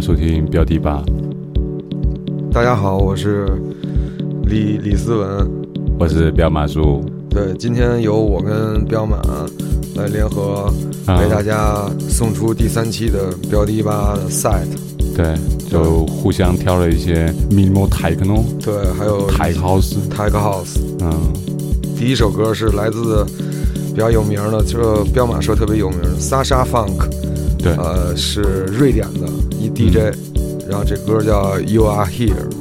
收听标题吧。大家好，我是李李思文，我是彪马叔。对，今天由我跟彪马来联合，为大家送出第三期的标题吧的 set。对，就互相挑了一些 minimal techno，对，还有 tech house，tech house。嗯，第一首歌是来自比较有名的，就彪马说特别有名，Sasha Funk。对，呃，是瑞典的一 DJ，然后这歌叫 You Are Here。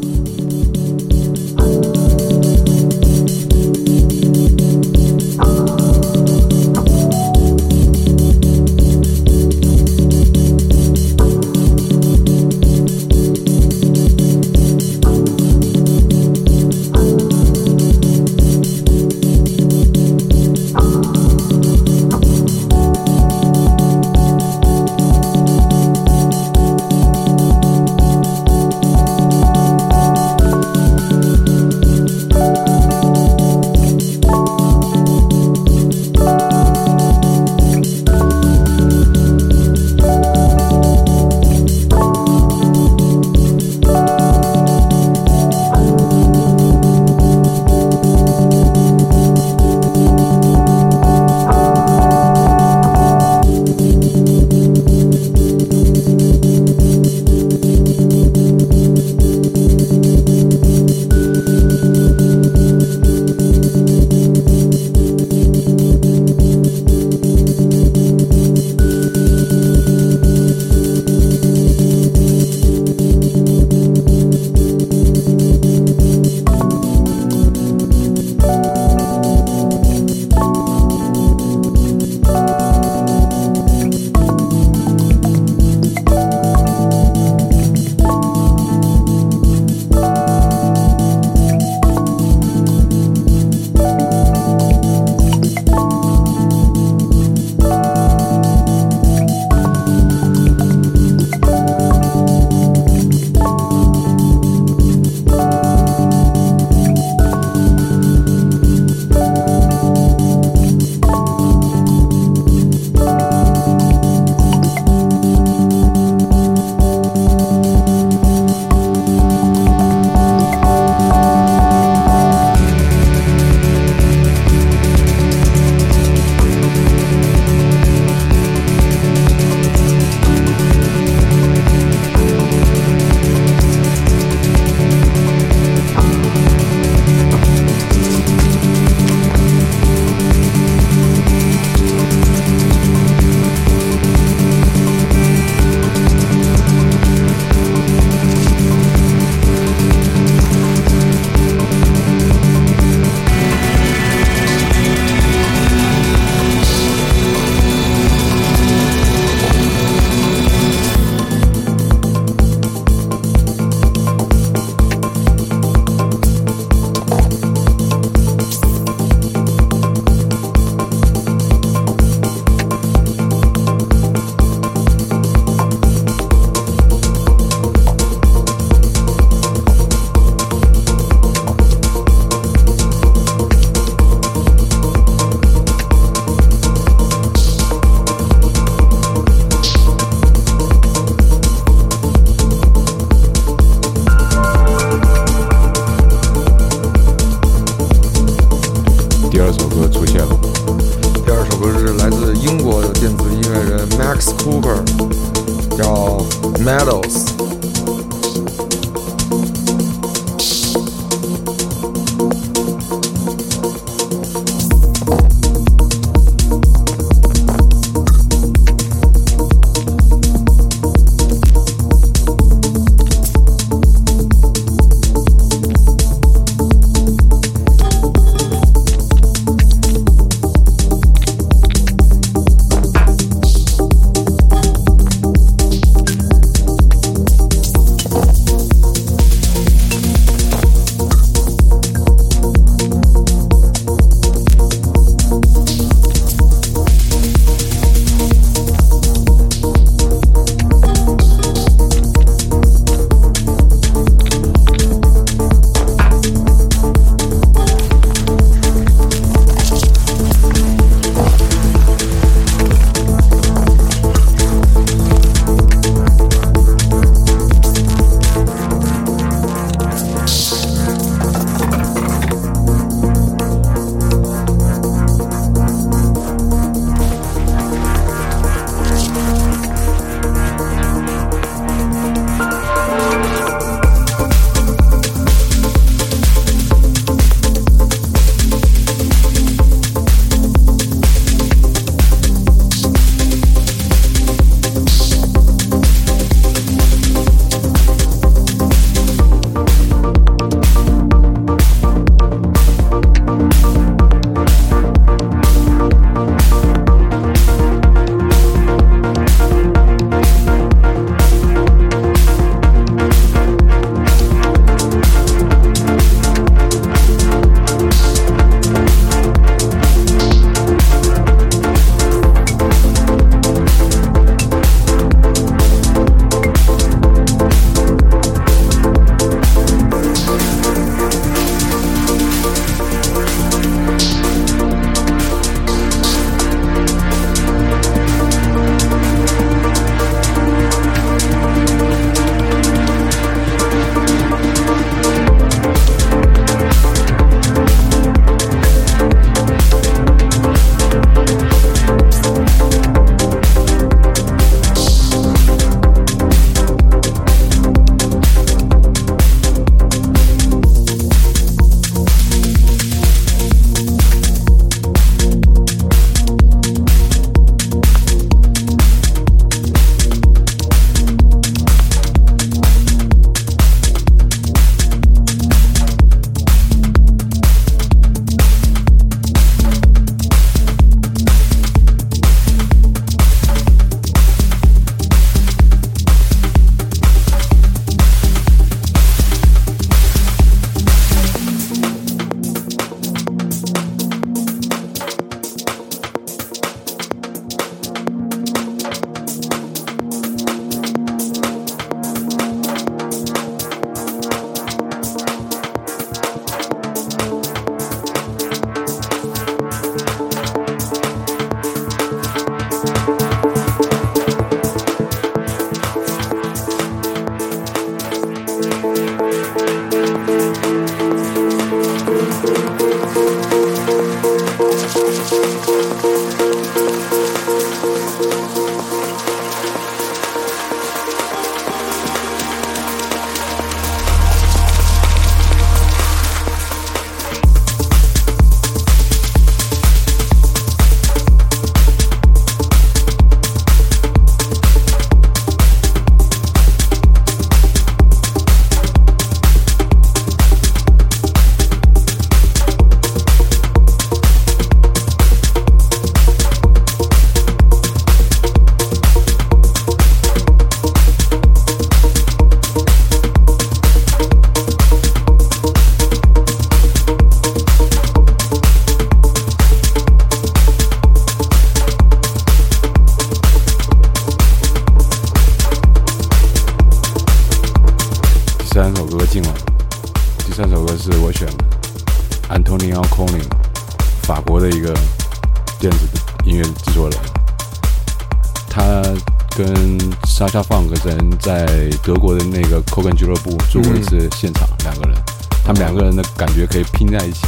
在一起，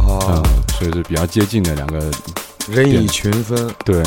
嗯，所以是比较接近的两个，人以群分，对。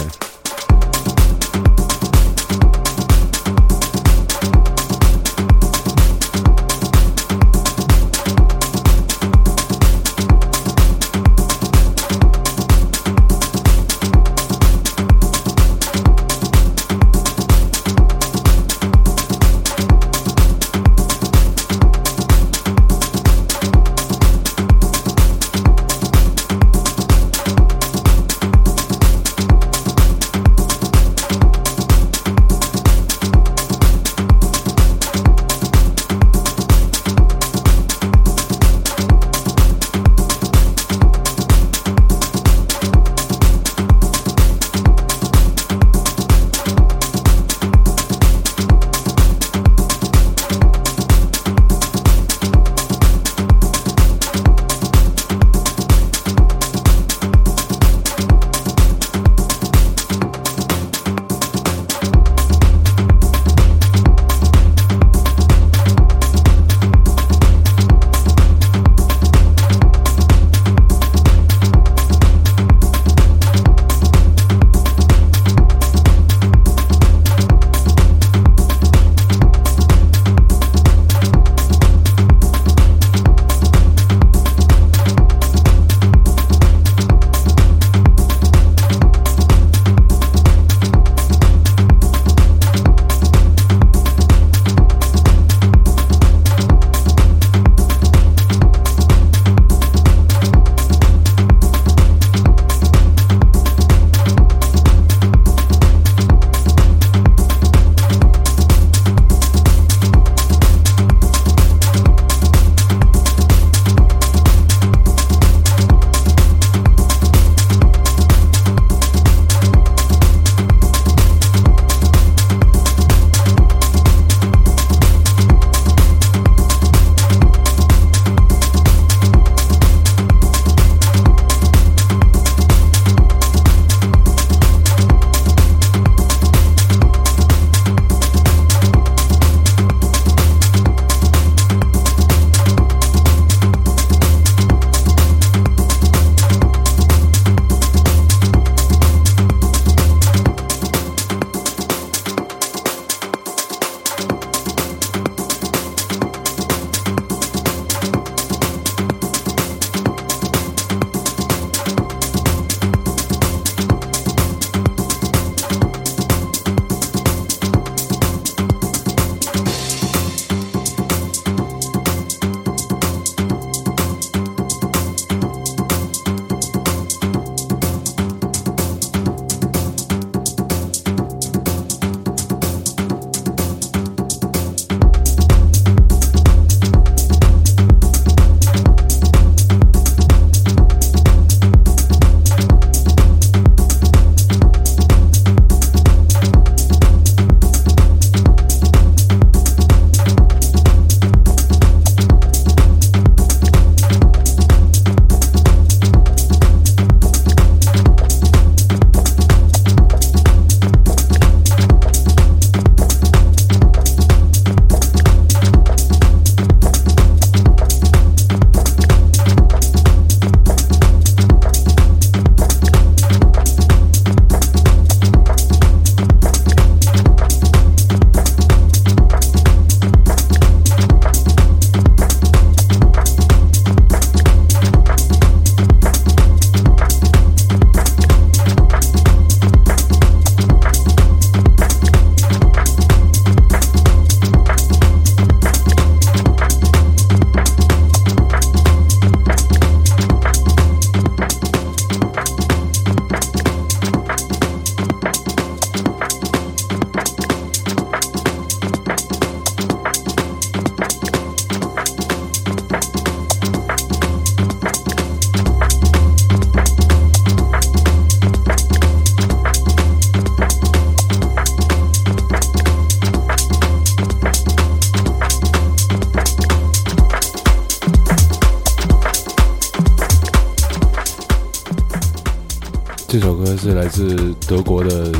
这首歌是来自德国的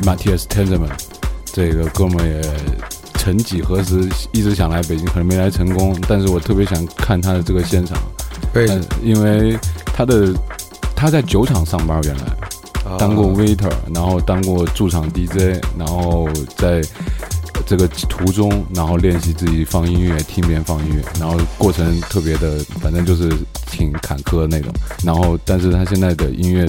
Matthias Tenzemann，这个哥们也曾几何时一直想来北京，可能没来成功。但是我特别想看他的这个现场，因为他的他在酒厂上班，原来当过 waiter，然后当过驻场 DJ，然后在。这个途中，然后练习自己放音乐，听别人放音乐，然后过程特别的，反正就是挺坎坷的那种。然后，但是他现在的音乐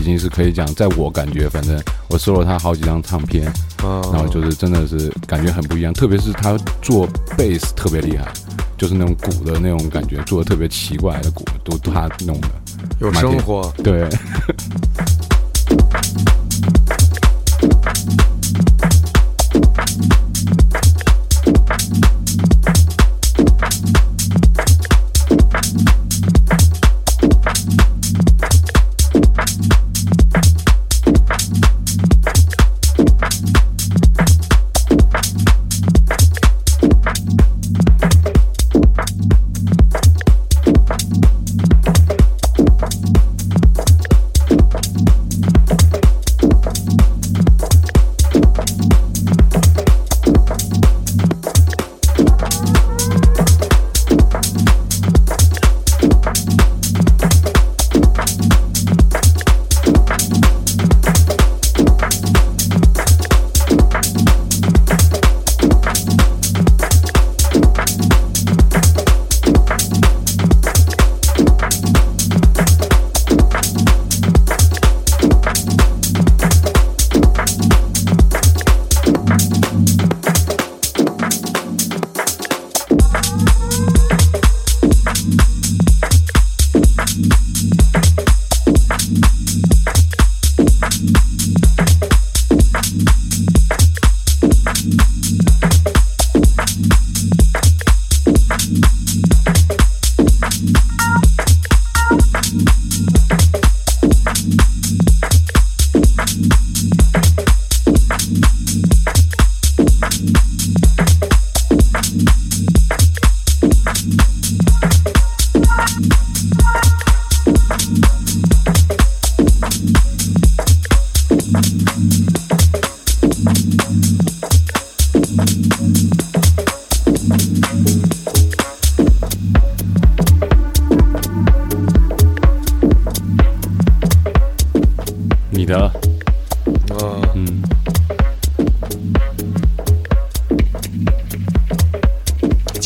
已经是可以讲，在我感觉，反正我收了他好几张唱片，然后就是真的是感觉很不一样。特别是他做贝斯特别厉害，就是那种鼓的那种感觉，做的特别奇怪的鼓都他弄的，有生活，对。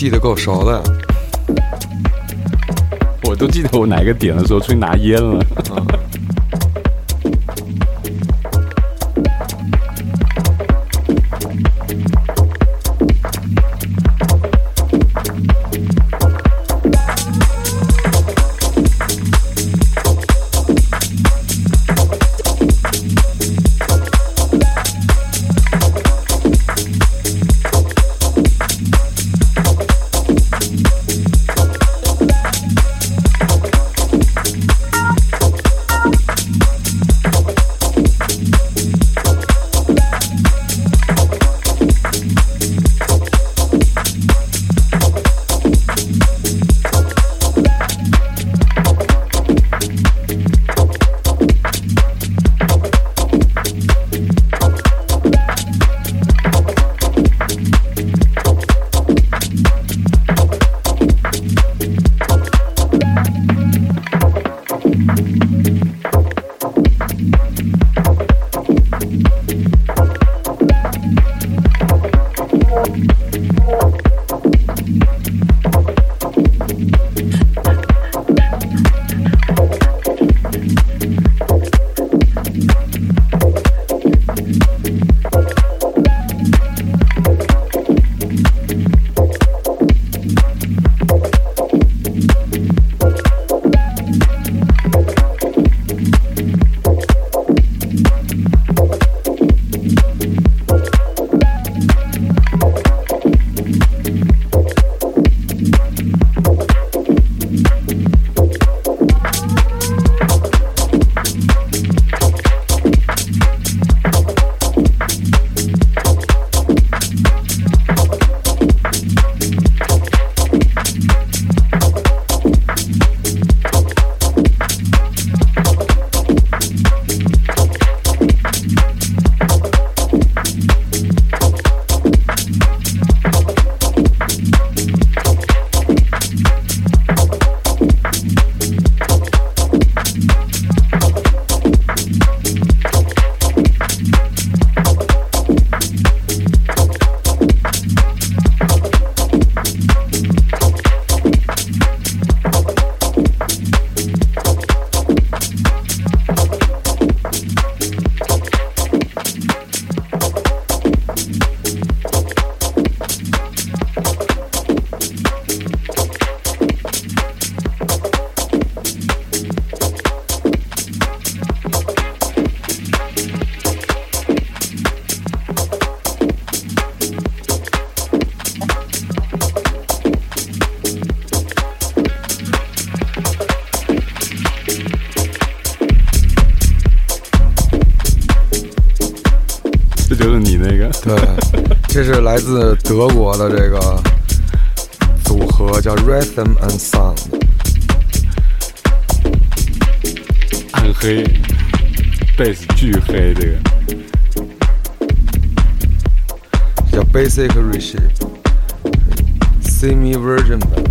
记得够熟的，我都记得我哪个点的时候出去拿烟了。这是来自德国的这个组合，叫 Rhythm and Sound，暗黑，贝斯巨黑，这个叫 Basic Reshape，Semi Version 版。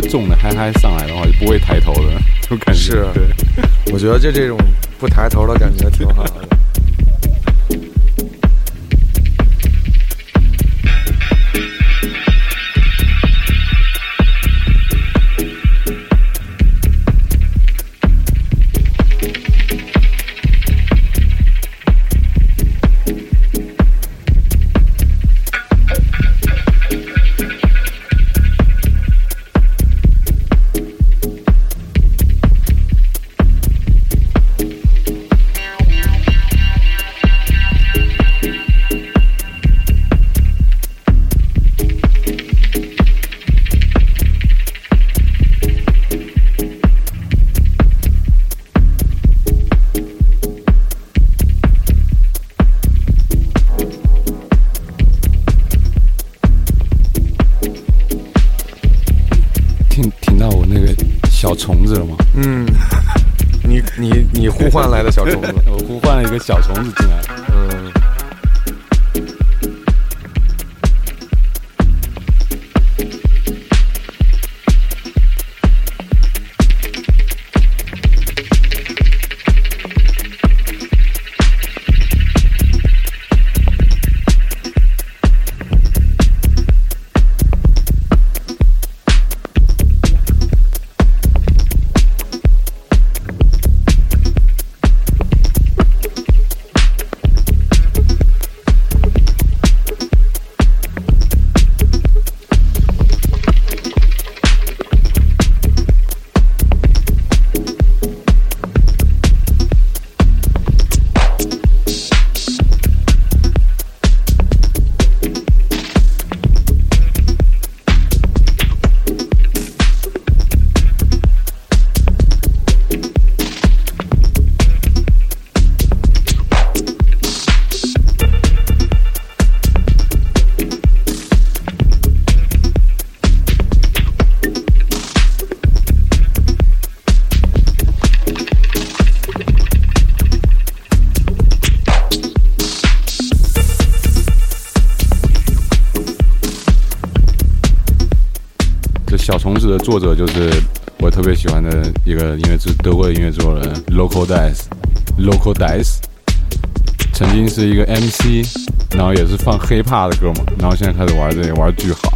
重的嗨嗨上来的话，就不会抬头的，就感觉。是，对，我觉得就这种不抬头的感觉挺好的。作者就是我特别喜欢的一个音乐制德国的音乐制作人 Local Dice，Local Dice，曾经是一个 MC，然后也是放 hiphop 的歌嘛，然后现在开始玩这个玩巨好。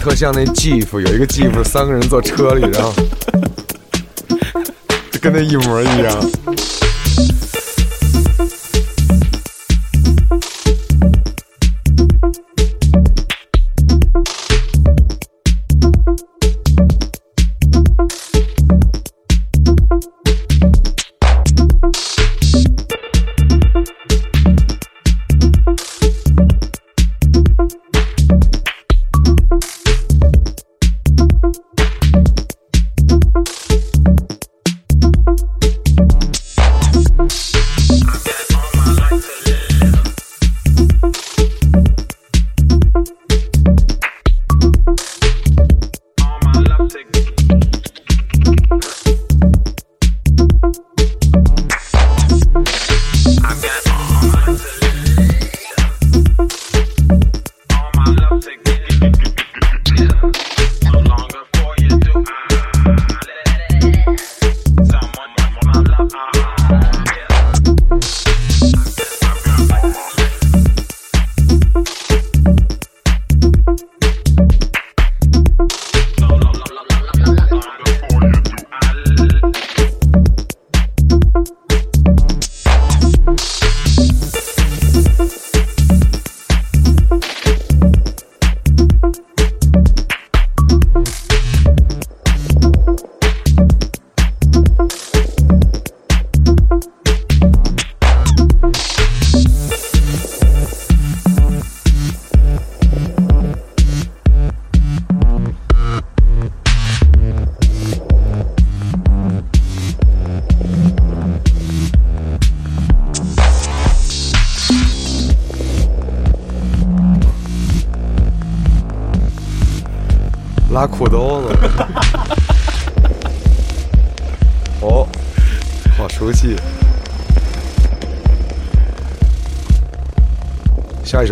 特像那 GIF，有一个 GIF，三个人坐车里，然后就跟那一模一样。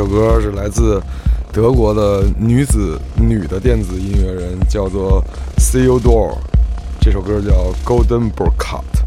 歌是来自德国的女子女的电子音乐人，叫做 c e o d o r。这首歌叫《Golden b r o c a t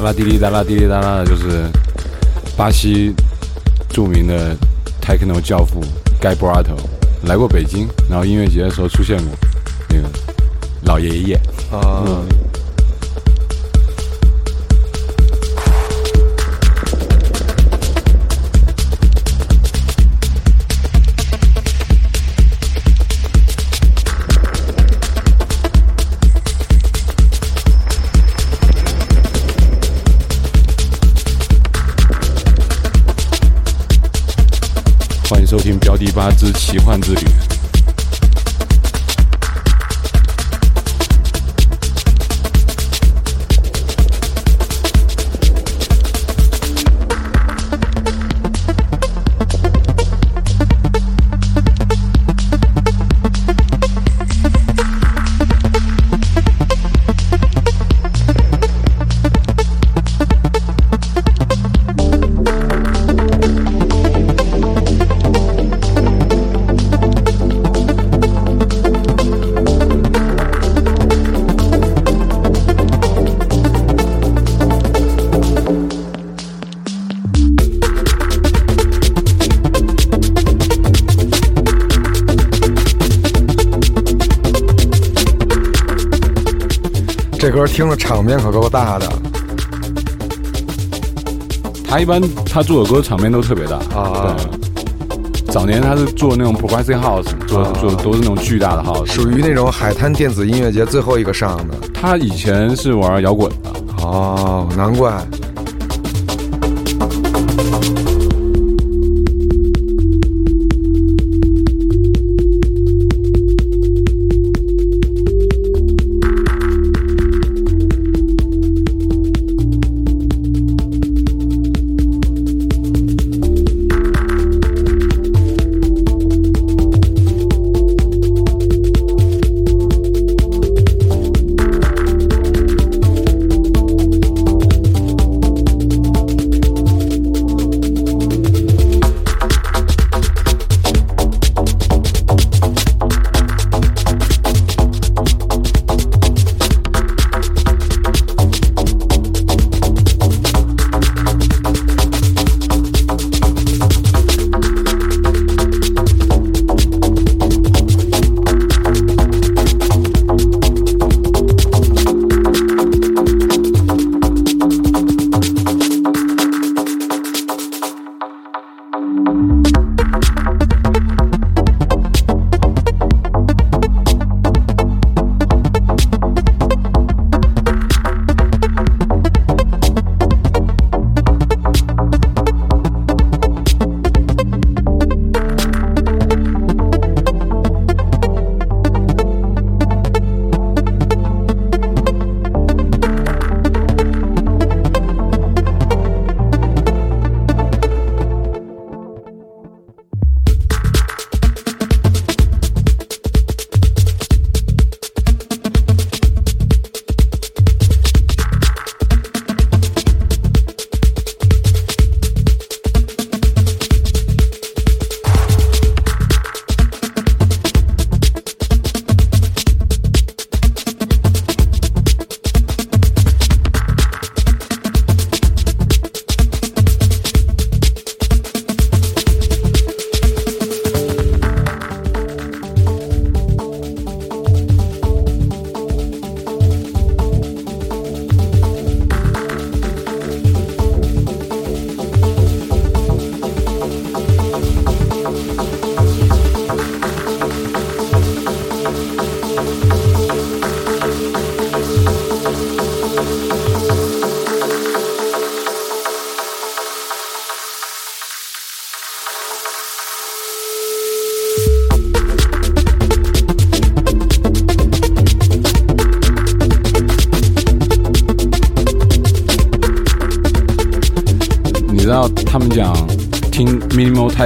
啦、滴滴答啦、滴滴答啦的，就是巴西著名的泰克诺教父 Guy Brato 来过北京，然后音乐节的时候出现过，那个老爷爷。啊。八之奇幻之旅》。听的场面可够大的他一般他做的歌场面都特别大啊！对，早年他是做那种 progressive house，做做都是那种巨大的 house，属于那种海滩电子音乐节最后一个上的。他以前是玩摇滚的哦，难怪。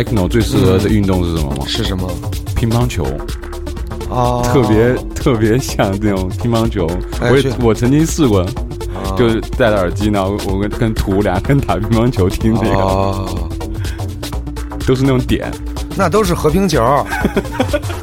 Techno 最适合的运动是什么吗？是什么？乒乓球啊，特别特别像那种乒乓球。我也我曾经试过，就是戴着耳机呢，我跟跟图俩跟打乒乓球听这个，都是那种点，那都是和平球。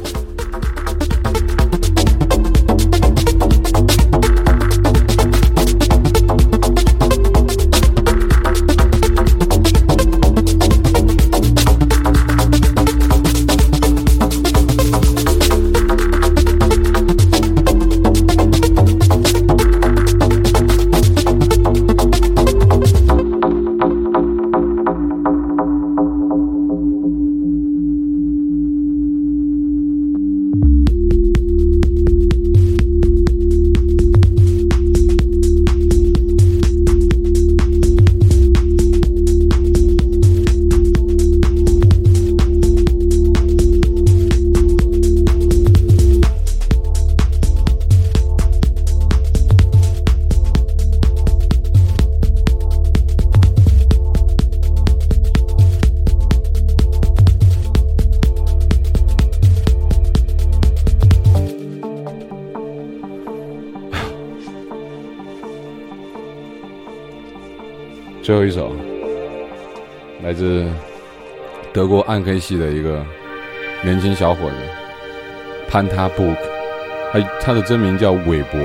最后一首，来自德国暗黑系的一个年轻小伙子潘塔布克，他他的真名叫韦伯，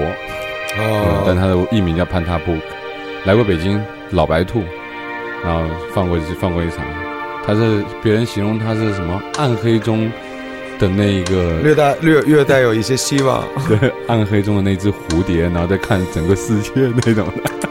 啊，但他的艺名叫潘塔布克，来过北京老白兔，然后放过放过一场，他是别人形容他是什么暗黑中的那一个略带略略带有一些希望。对暗黑中的那只蝴蝶，然后再看整个世界那种的。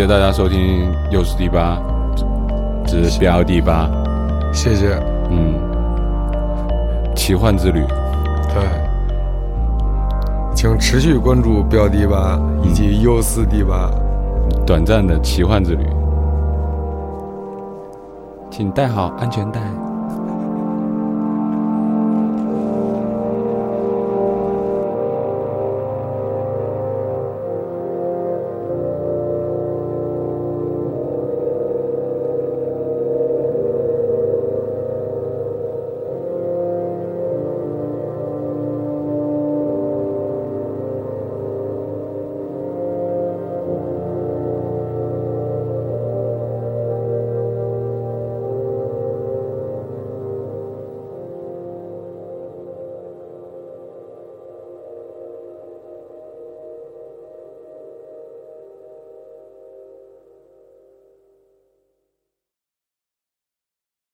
谢谢大家收听又是第八，指标第八，谢谢。嗯，奇幻之旅，对，请持续关注标第八以及优四第八。短暂的奇幻之旅，请带好安全带。